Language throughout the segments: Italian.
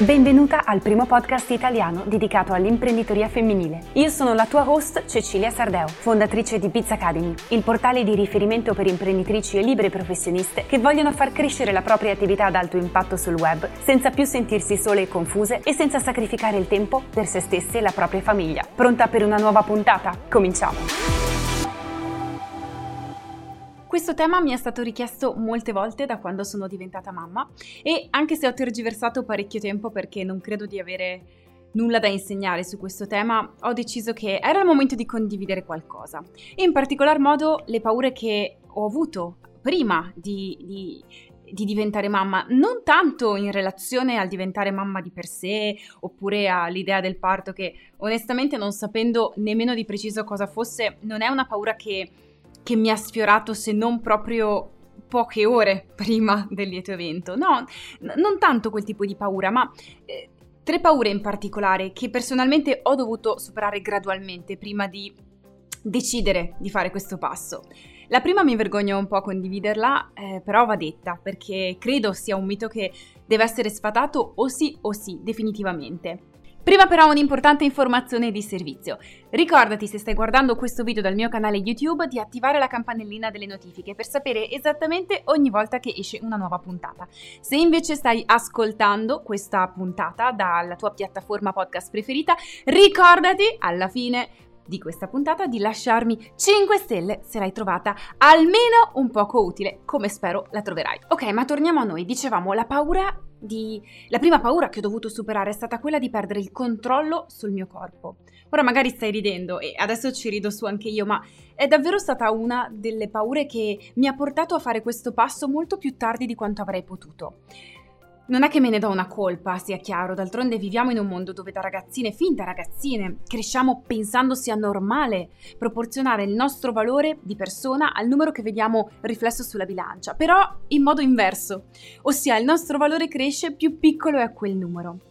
Benvenuta al primo podcast italiano dedicato all'imprenditoria femminile. Io sono la tua host Cecilia Sardeo, fondatrice di Pizza Academy, il portale di riferimento per imprenditrici e libere professioniste che vogliono far crescere la propria attività ad alto impatto sul web senza più sentirsi sole e confuse e senza sacrificare il tempo per se stesse e la propria famiglia. Pronta per una nuova puntata? Cominciamo! Questo tema mi è stato richiesto molte volte da quando sono diventata mamma e anche se ho tergiversato parecchio tempo perché non credo di avere nulla da insegnare su questo tema, ho deciso che era il momento di condividere qualcosa. E in particolar modo le paure che ho avuto prima di, di, di diventare mamma, non tanto in relazione al diventare mamma di per sé oppure all'idea del parto che onestamente non sapendo nemmeno di preciso cosa fosse, non è una paura che che mi ha sfiorato se non proprio poche ore prima del lieto evento. No, n- non tanto quel tipo di paura, ma eh, tre paure in particolare che personalmente ho dovuto superare gradualmente prima di decidere di fare questo passo. La prima mi vergogno un po' a condividerla, eh, però va detta perché credo sia un mito che deve essere sfatato o sì o sì, definitivamente. Prima però un'importante informazione di servizio. Ricordati se stai guardando questo video dal mio canale YouTube di attivare la campanellina delle notifiche per sapere esattamente ogni volta che esce una nuova puntata. Se invece stai ascoltando questa puntata dalla tua piattaforma podcast preferita, ricordati alla fine di questa puntata di lasciarmi 5 stelle se l'hai trovata almeno un poco utile, come spero la troverai. Ok, ma torniamo a noi. Dicevamo la paura di... La prima paura che ho dovuto superare è stata quella di perdere il controllo sul mio corpo. Ora magari stai ridendo e adesso ci rido su anche io, ma è davvero stata una delle paure che mi ha portato a fare questo passo molto più tardi di quanto avrei potuto. Non è che me ne do una colpa, sia chiaro, d'altronde viviamo in un mondo dove da ragazzine, fin da ragazzine, cresciamo pensando sia normale proporzionare il nostro valore di persona al numero che vediamo riflesso sulla bilancia, però in modo inverso, ossia il nostro valore cresce più piccolo è quel numero.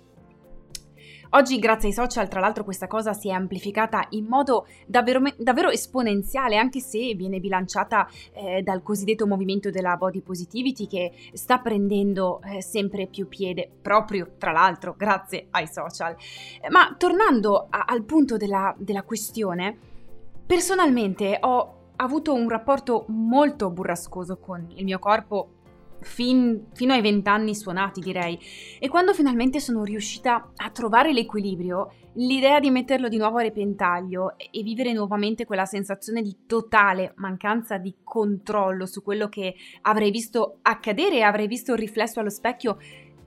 Oggi grazie ai social tra l'altro questa cosa si è amplificata in modo davvero, davvero esponenziale anche se viene bilanciata eh, dal cosiddetto movimento della body positivity che sta prendendo eh, sempre più piede proprio tra l'altro grazie ai social. Ma tornando a, al punto della, della questione, personalmente ho avuto un rapporto molto burrascoso con il mio corpo fin, fino ai vent'anni suonati, direi. E quando finalmente sono riuscita a trovare l'equilibrio, l'idea di metterlo di nuovo a repentaglio e vivere nuovamente quella sensazione di totale mancanza di controllo su quello che avrei visto accadere e avrei visto riflesso allo specchio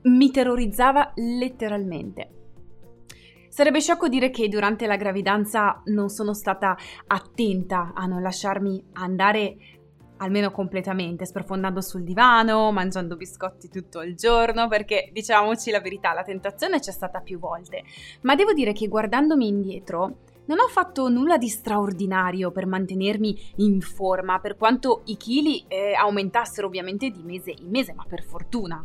mi terrorizzava letteralmente. Sarebbe sciocco dire che durante la gravidanza non sono stata attenta a non lasciarmi andare almeno completamente, sprofondando sul divano, mangiando biscotti tutto il giorno, perché diciamoci la verità, la tentazione c'è stata più volte. Ma devo dire che guardandomi indietro, non ho fatto nulla di straordinario per mantenermi in forma, per quanto i chili eh, aumentassero ovviamente di mese in mese, ma per fortuna.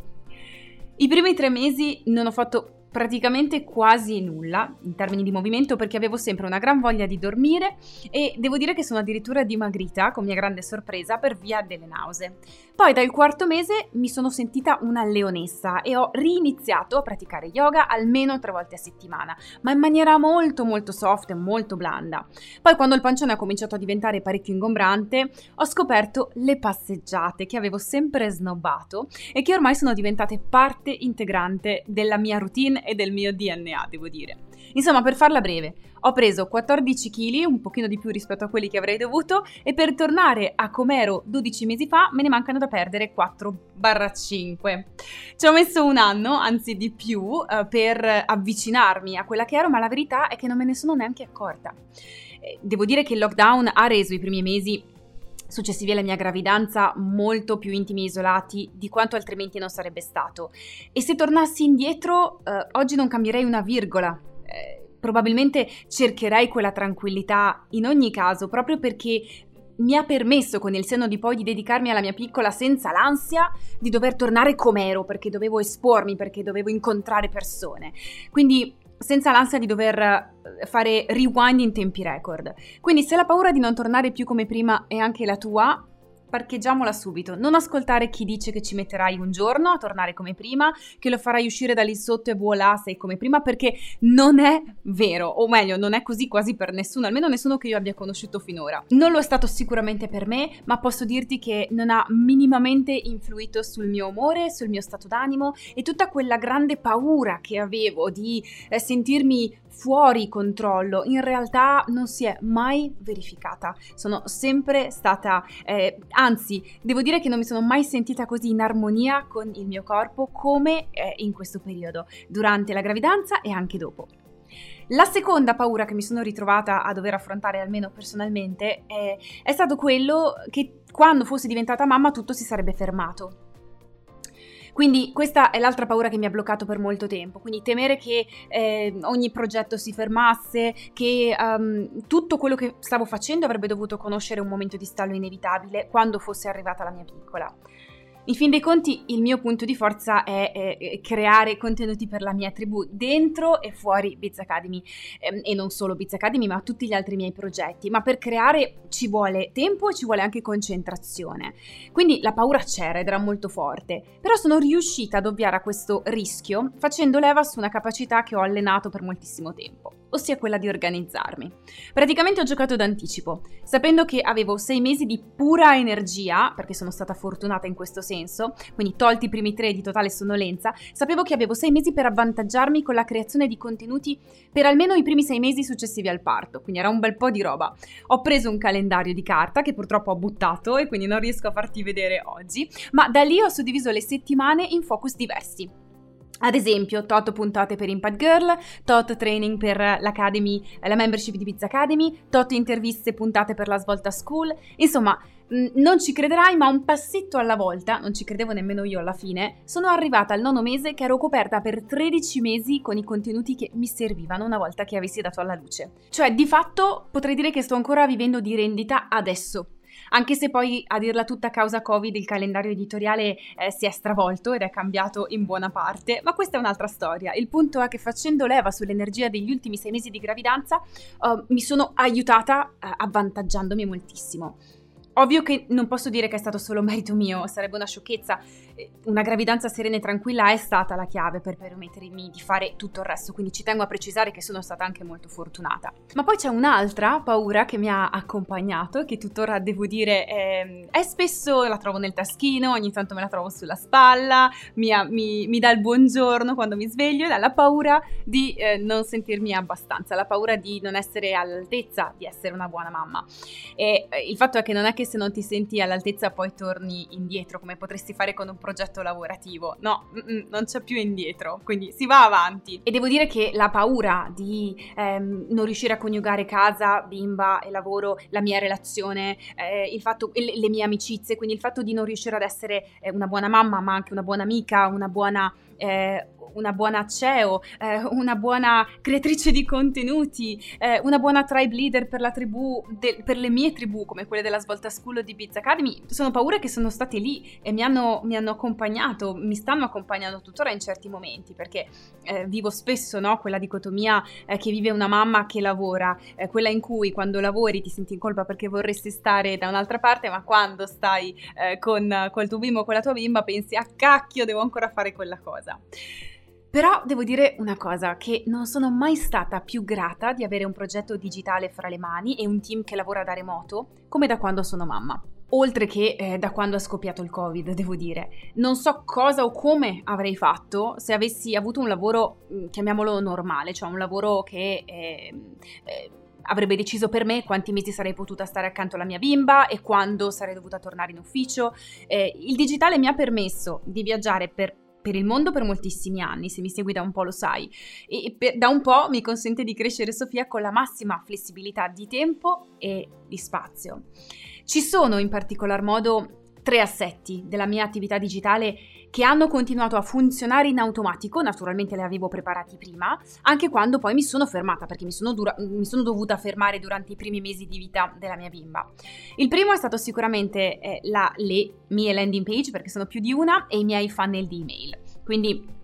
I primi tre mesi non ho fatto praticamente quasi nulla in termini di movimento perché avevo sempre una gran voglia di dormire e devo dire che sono addirittura dimagrita con mia grande sorpresa per via delle nausee. Poi dal quarto mese mi sono sentita una leonessa e ho riniziato a praticare yoga almeno tre volte a settimana, ma in maniera molto molto soft e molto blanda. Poi quando il pancione ha cominciato a diventare parecchio ingombrante, ho scoperto le passeggiate che avevo sempre snobbato e che ormai sono diventate parte integrante della mia routine e del mio DNA, devo dire. Insomma, per farla breve, ho preso 14 kg, un pochino di più rispetto a quelli che avrei dovuto, e per tornare a com'ero 12 mesi fa me ne mancano da perdere 4-5. Ci ho messo un anno, anzi di più, uh, per avvicinarmi a quella che ero, ma la verità è che non me ne sono neanche accorta. Eh, devo dire che il lockdown ha reso i primi mesi successivi alla mia gravidanza molto più intimi e isolati di quanto altrimenti non sarebbe stato. E se tornassi indietro, eh, oggi non cambierei una virgola. Eh, probabilmente cercherei quella tranquillità in ogni caso, proprio perché mi ha permesso con il senno di poi di dedicarmi alla mia piccola senza l'ansia di dover tornare com'ero, perché dovevo espormi, perché dovevo incontrare persone. Quindi senza l'ansia di dover eh, fare rewind in tempi record. Quindi se la paura di non tornare più come prima è anche la tua, parcheggiamola subito. Non ascoltare chi dice che ci metterai un giorno a tornare come prima, che lo farai uscire da lì sotto e voilà, sei come prima, perché non è vero, o meglio, non è così quasi per nessuno, almeno nessuno che io abbia conosciuto finora. Non lo è stato sicuramente per me, ma posso dirti che non ha minimamente influito sul mio umore, sul mio stato d'animo e tutta quella grande paura che avevo di eh, sentirmi fuori controllo, in realtà non si è mai verificata. Sono sempre stata, eh, anzi, devo dire che non mi sono mai sentita così in armonia con il mio corpo come eh, in questo periodo, durante la gravidanza e anche dopo. La seconda paura che mi sono ritrovata a dover affrontare, almeno personalmente, è, è stato quello che quando fossi diventata mamma tutto si sarebbe fermato. Quindi questa è l'altra paura che mi ha bloccato per molto tempo, quindi temere che eh, ogni progetto si fermasse, che um, tutto quello che stavo facendo avrebbe dovuto conoscere un momento di stallo inevitabile quando fosse arrivata la mia piccola. In fin dei conti il mio punto di forza è, è, creare contenuti per la mia tribù dentro e fuori Biz Academy ehm, e non solo Biz Academy ma tutti gli altri miei progetti, ma per creare ci vuole tempo e ci vuole anche concentrazione. Quindi la paura c'era ed era molto forte, però sono riuscita ad ovviare a questo rischio facendo leva su una capacità che ho allenato per moltissimo tempo ossia quella di organizzarmi. Praticamente ho giocato d'anticipo, sapendo che avevo sei mesi di pura energia, perché sono stata fortunata in questo senso, quindi tolti i primi tre di totale sonnolenza, sapevo che avevo sei mesi per avvantaggiarmi con la creazione di contenuti per almeno i primi sei mesi successivi al parto, quindi era un bel po' di roba. Ho preso un calendario di carta che purtroppo ho buttato e quindi non riesco a farti vedere oggi, ma da lì ho suddiviso le settimane in focus diversi. Ad esempio, tot puntate per Impact Girl, tot training per l'Academy, la membership di Pizza Academy, tot interviste puntate per la Svolta School. Insomma, non ci crederai, ma un passetto alla volta, non ci credevo nemmeno io alla fine, sono arrivata al nono mese che ero coperta per 13 mesi con i contenuti che mi servivano una volta che avessi dato alla luce. Cioè, di fatto, potrei dire che sto ancora vivendo di rendita adesso, anche se poi a dirla tutta a causa Covid il calendario editoriale eh, si è stravolto ed è cambiato in buona parte, ma questa è un'altra storia. Il punto è che facendo leva sull'energia degli ultimi sei mesi di gravidanza uh, mi sono aiutata uh, avvantaggiandomi moltissimo. Ovvio che non posso dire che è stato solo merito mio, sarebbe una sciocchezza. Eh, una gravidanza serena e tranquilla è stata la chiave per permettermi di fare tutto il resto, quindi ci tengo a precisare che sono stata anche molto fortunata. Ma poi c'è un'altra paura che mi ha accompagnato, che tuttora devo dire è, è spesso la trovo nel taschino, ogni tanto me la trovo sulla spalla, mi, mi, mi dà il buongiorno quando mi sveglio ed è la paura di eh, non sentirmi abbastanza, la paura di non essere all'altezza di essere una buona mamma. E eh, il fatto è che non è che se non ti senti all'altezza poi torni indietro come potresti fare con un progetto lavorativo. No, non c'è più indietro, quindi si va avanti. E devo dire che la paura di ehm, non riuscire a coniugare casa, bimba e lavoro, la mia relazione, eh, fatto, le, le, mie amicizie, quindi il fatto di non riuscire ad essere eh, una buona mamma, ma anche una buona amica, una buona eh, una buona CEO, eh, una buona creatrice di contenuti, eh, una buona tribe leader per la tribù, de- per le mie tribù come quelle della Svolta School di Biz Academy, sono paure che sono state lì e mi hanno, mi hanno accompagnato, mi stanno accompagnando tuttora in certi momenti perché eh, vivo spesso no, quella dicotomia eh, che vive una mamma che lavora, eh, quella in cui quando lavori ti senti in colpa perché vorresti stare da un'altra parte, ma quando stai eh, con, col tuo bimbo o con la tua bimba pensi a cacchio devo ancora fare quella cosa. Però devo dire una cosa, che non sono mai stata più grata di avere un progetto digitale fra le mani e un team che lavora da remoto come da quando sono mamma. Oltre che eh, da quando è scoppiato il Covid, devo dire. Non so cosa o come avrei fatto se avessi avuto un lavoro, mm, chiamiamolo normale, cioè un lavoro che... Eh, eh, avrebbe deciso per me quanti mesi sarei potuta stare accanto alla mia bimba e quando sarei dovuta tornare in ufficio. Eh, il digitale mi ha permesso di viaggiare per per il mondo per moltissimi anni, se mi segui da un po' lo sai, e per, da un po' mi consente di crescere Sofia con la massima flessibilità di tempo e di spazio. Ci sono in particolar modo tre assetti della mia attività digitale che hanno continuato a funzionare in automatico, naturalmente li avevo preparati prima, anche quando poi mi sono fermata, perché mi sono, dura- mi sono dovuta fermare durante i primi mesi di vita della mia bimba. Il primo è stato sicuramente eh, la, le mie landing page, perché sono più di una, e i miei funnel di email. Quindi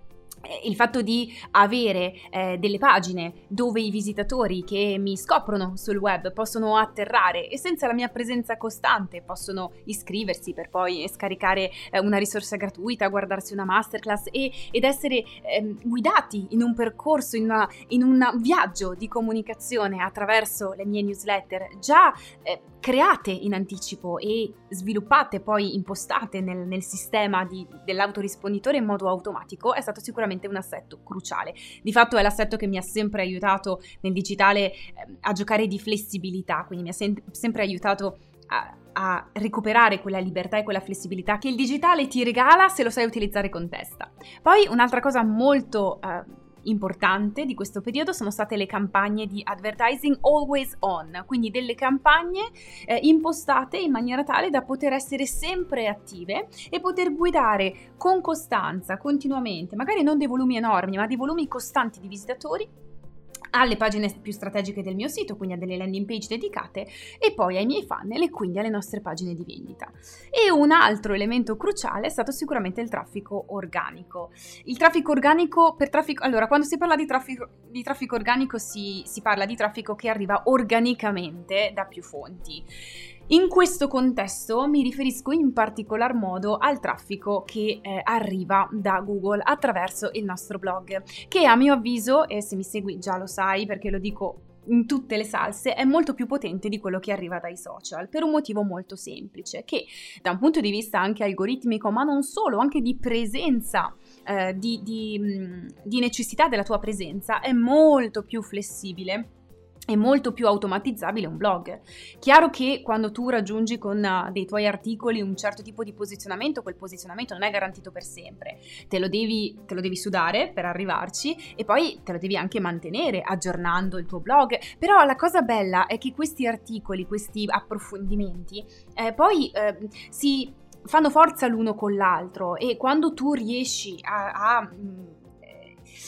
il fatto di avere eh, delle pagine dove i visitatori che mi scoprono sul web possono atterrare e senza la mia presenza costante possono iscriversi per poi scaricare eh, una risorsa gratuita, guardarsi una masterclass e, ed essere eh, guidati in un percorso, in, una, in, un viaggio di comunicazione attraverso le mie newsletter. Già eh, create in anticipo e sviluppate poi impostate nel, nel sistema di, dell'autorisponditore in modo automatico è stato sicuramente un assetto cruciale. Di fatto è l'assetto che mi ha sempre aiutato nel digitale eh, a giocare di flessibilità, quindi mi ha sem- sempre aiutato a, a recuperare quella libertà e quella flessibilità che il digitale ti regala se lo sai utilizzare con testa. Poi un'altra cosa molto uh, importante di questo periodo sono state le campagne di advertising always on, quindi delle campagne eh, impostate in maniera tale da poter essere sempre attive e poter guidare con costanza, continuamente, magari non dei volumi enormi, ma dei volumi costanti di visitatori alle pagine più strategiche del mio sito, quindi a delle landing page dedicate, e poi ai miei funnel e quindi alle nostre pagine di vendita. E un altro elemento cruciale è stato sicuramente il traffico organico. Il traffico organico per traffico, allora quando si parla di traffico, di traffico organico si, si parla di traffico che arriva organicamente da più fonti. In questo contesto mi riferisco in particolar modo al traffico che eh, arriva da Google attraverso il nostro blog, che a mio avviso, e se mi segui già lo sai perché lo dico in tutte le salse è molto più potente di quello che arriva dai social per un motivo molto semplice che da un punto di vista anche algoritmico ma non solo anche di presenza eh, di, di, mm, di necessità della tua presenza è molto più flessibile è molto più automatizzabile un blog. Chiaro che quando tu raggiungi con uh, dei tuoi articoli un certo tipo di posizionamento, quel posizionamento non è garantito per sempre. Te lo, devi, te lo devi sudare per arrivarci e poi te lo devi anche mantenere aggiornando il tuo blog. Però la cosa bella è che questi articoli, questi approfondimenti, eh, poi eh, si fanno forza l'uno con l'altro e quando tu riesci a, a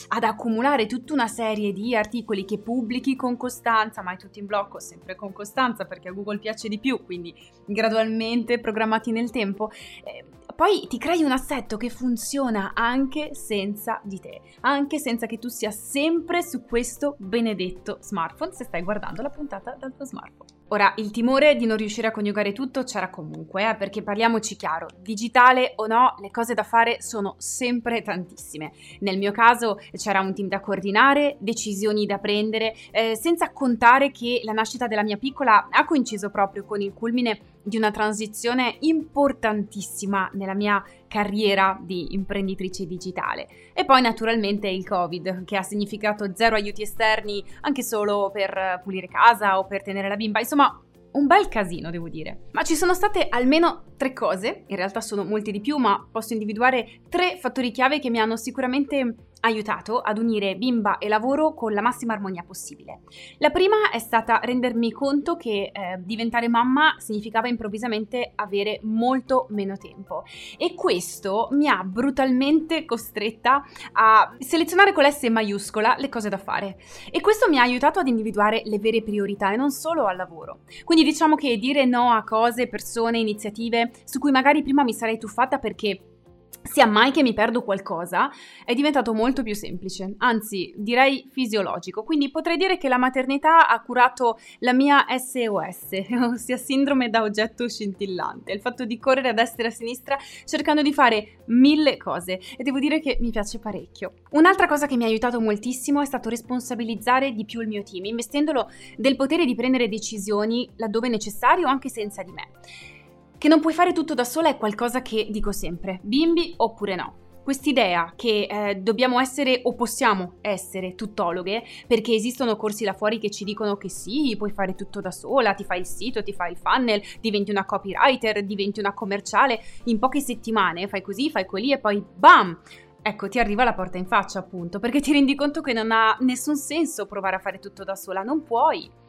ad accumulare tutta una serie di articoli che pubblichi con costanza, mai tutti in blocco, sempre con costanza perché a Google piace di più, quindi gradualmente programmati nel tempo. Eh, poi ti crei un assetto che funziona anche senza di te, anche senza che tu sia sempre su questo benedetto smartphone se stai guardando la puntata dal tuo smartphone. Ora, il timore di non riuscire a coniugare tutto c'era comunque, eh, perché parliamoci chiaro, digitale o no, le cose da fare sono sempre tantissime. Nel mio caso c'era un team da coordinare, decisioni da prendere, eh, senza contare che la nascita della mia piccola ha coinciso proprio con il culmine di una transizione importantissima nella mia carriera di imprenditrice digitale. E poi naturalmente il Covid, che ha significato zero aiuti esterni anche solo per pulire casa o per tenere la bimba, insomma un bel casino, devo dire. Ma ci sono state almeno tre cose, in realtà sono molte di più, ma posso individuare tre fattori chiave che mi hanno sicuramente aiutato ad unire bimba e lavoro con la massima armonia possibile. La prima è stata rendermi conto che eh, diventare mamma significava improvvisamente avere molto meno tempo e questo mi ha brutalmente costretta a selezionare con l'S maiuscola le cose da fare e questo mi ha aiutato ad individuare le vere priorità e non solo al lavoro. Quindi diciamo che dire no a cose, persone, iniziative su cui magari prima mi sarei tuffata perché sia mai che mi perdo qualcosa, è diventato molto più semplice, anzi direi fisiologico. Quindi potrei dire che la maternità ha curato la mia SOS, ossia sindrome da oggetto scintillante, il fatto di correre a destra e a sinistra cercando di fare mille cose e devo dire che mi piace parecchio. Un'altra cosa che mi ha aiutato moltissimo è stato responsabilizzare di più il mio team, investendolo del potere di prendere decisioni laddove necessario anche senza di me. Che non puoi fare tutto da sola è qualcosa che dico sempre, bimbi oppure no. Quest'idea che eh, dobbiamo essere o possiamo essere tuttologhe, perché esistono corsi là fuori che ci dicono che sì, puoi fare tutto da sola, ti fai il sito, ti fai il funnel, diventi una copywriter, diventi una commerciale, in poche settimane fai così, fai quelli e poi bam! Ecco, ti arriva la porta in faccia appunto, perché ti rendi conto che non ha nessun senso provare a fare tutto da sola, non puoi.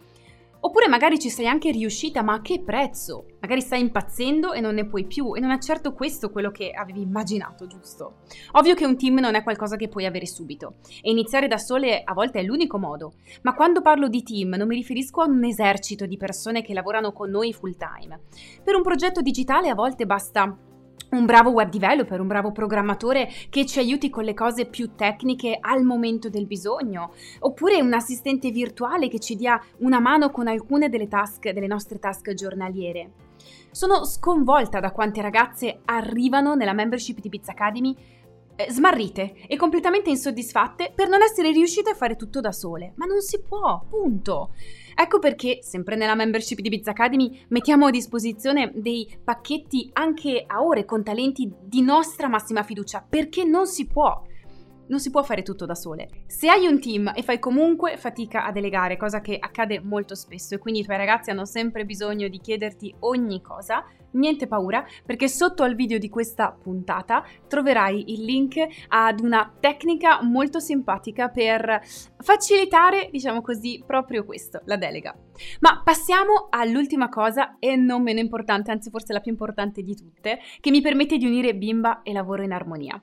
Oppure magari ci sei anche riuscita, ma a che prezzo? Magari stai impazzendo e non ne puoi più e non è certo questo quello che avevi immaginato, giusto? Ovvio che un team non è qualcosa che puoi avere subito e iniziare da sole a volte è l'unico modo, ma quando parlo di team non mi riferisco a un esercito di persone che lavorano con noi full time. Per un progetto digitale a volte basta un bravo web developer, un bravo programmatore che ci aiuti con le cose più tecniche al momento del bisogno, oppure un assistente virtuale che ci dia una mano con alcune delle task, delle nostre task giornaliere. Sono sconvolta da quante ragazze arrivano nella membership di Pizza Academy eh, smarrite e completamente insoddisfatte per non essere riuscite a fare tutto da sole. Ma non si può, punto. Ecco perché, sempre nella membership di Biz Academy, mettiamo a disposizione dei pacchetti anche a ore con talenti di nostra massima fiducia, perché non si può non si può fare tutto da sole. Se hai un team e fai comunque fatica a delegare, cosa che accade molto spesso e quindi i tuoi ragazzi hanno sempre bisogno di chiederti ogni cosa, niente paura perché sotto al video di questa puntata troverai il link ad una tecnica molto simpatica per facilitare, diciamo così, proprio questo, la delega. Ma passiamo all'ultima cosa e non meno importante, anzi forse la più importante di tutte, che mi permette di unire bimba e lavoro in armonia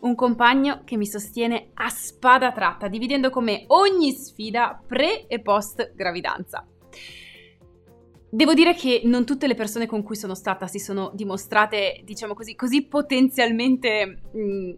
un compagno che mi sostiene a spada tratta, dividendo con me ogni sfida pre e post gravidanza. Devo dire che non tutte le persone con cui sono stata si sono dimostrate, diciamo così, così potenzialmente mh,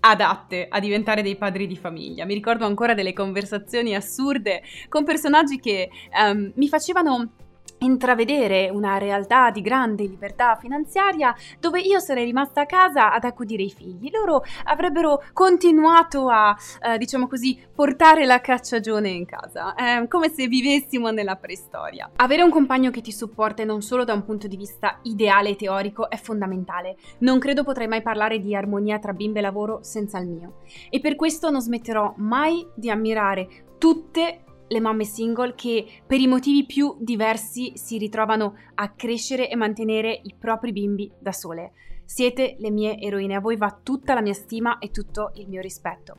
adatte a diventare dei padri di famiglia. Mi ricordo ancora delle conversazioni assurde con personaggi che um, mi facevano intravedere una realtà di grande libertà finanziaria dove io sarei rimasta a casa ad accudire i figli. Loro avrebbero continuato a, eh, diciamo così, portare la cacciagione in casa, eh, come se vivessimo nella preistoria. Avere un compagno che ti supporta non solo da un punto di vista ideale e teorico è fondamentale. Non credo potrei mai parlare di armonia tra bimbe e lavoro senza il mio. E per questo non smetterò mai di ammirare tutte le mamme single che per i motivi più diversi si ritrovano a crescere e mantenere i propri bimbi da sole. Siete le mie eroine, a voi va tutta la mia stima e tutto il mio rispetto.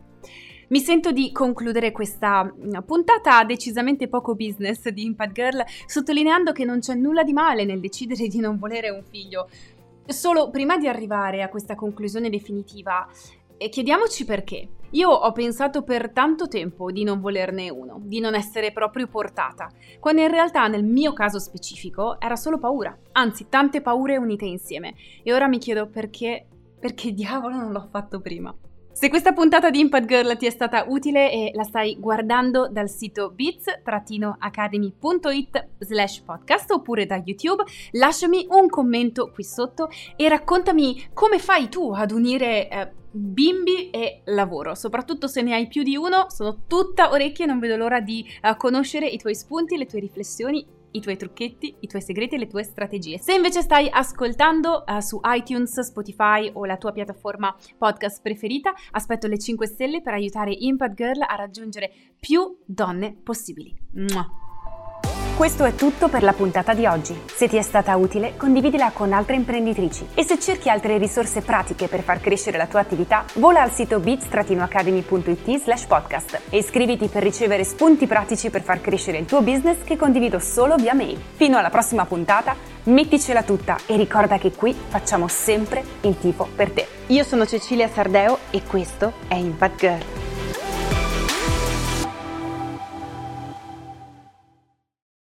Mi sento di concludere questa mm, puntata decisamente poco business di Impact Girl sottolineando che non c'è nulla di male nel decidere di non volere un figlio. Solo prima di arrivare a questa conclusione definitiva, e chiediamoci perché. Io ho pensato per tanto tempo di non volerne uno, di non essere proprio portata, quando in realtà nel mio caso specifico era solo paura, anzi tante paure unite insieme. E ora mi chiedo perché, perché diavolo non l'ho fatto prima. Se questa puntata di Impact Girl ti è stata utile e la stai guardando dal sito bits-academy.it slash podcast oppure da YouTube, lasciami un commento qui sotto e raccontami come fai tu ad unire eh, bimbi e lavoro, soprattutto se ne hai più di uno, sono tutta orecchie non vedo l'ora di uh, conoscere i tuoi spunti, le tue riflessioni i tuoi trucchetti, i tuoi segreti e le tue strategie. Se invece stai ascoltando uh, su iTunes, Spotify o la tua piattaforma podcast preferita, aspetto le 5 stelle per aiutare Impact Girl a raggiungere più donne possibili. Mua. Questo è tutto per la puntata di oggi. Se ti è stata utile, condividila con altre imprenditrici. E se cerchi altre risorse pratiche per far crescere la tua attività, vola al sito bits-academy.it slash podcast e iscriviti per ricevere spunti pratici per far crescere il tuo business che condivido solo via mail. Fino alla prossima puntata, metticela tutta e ricorda che qui facciamo sempre il tifo per te. Io sono Cecilia Sardeo e questo è Impact Girl.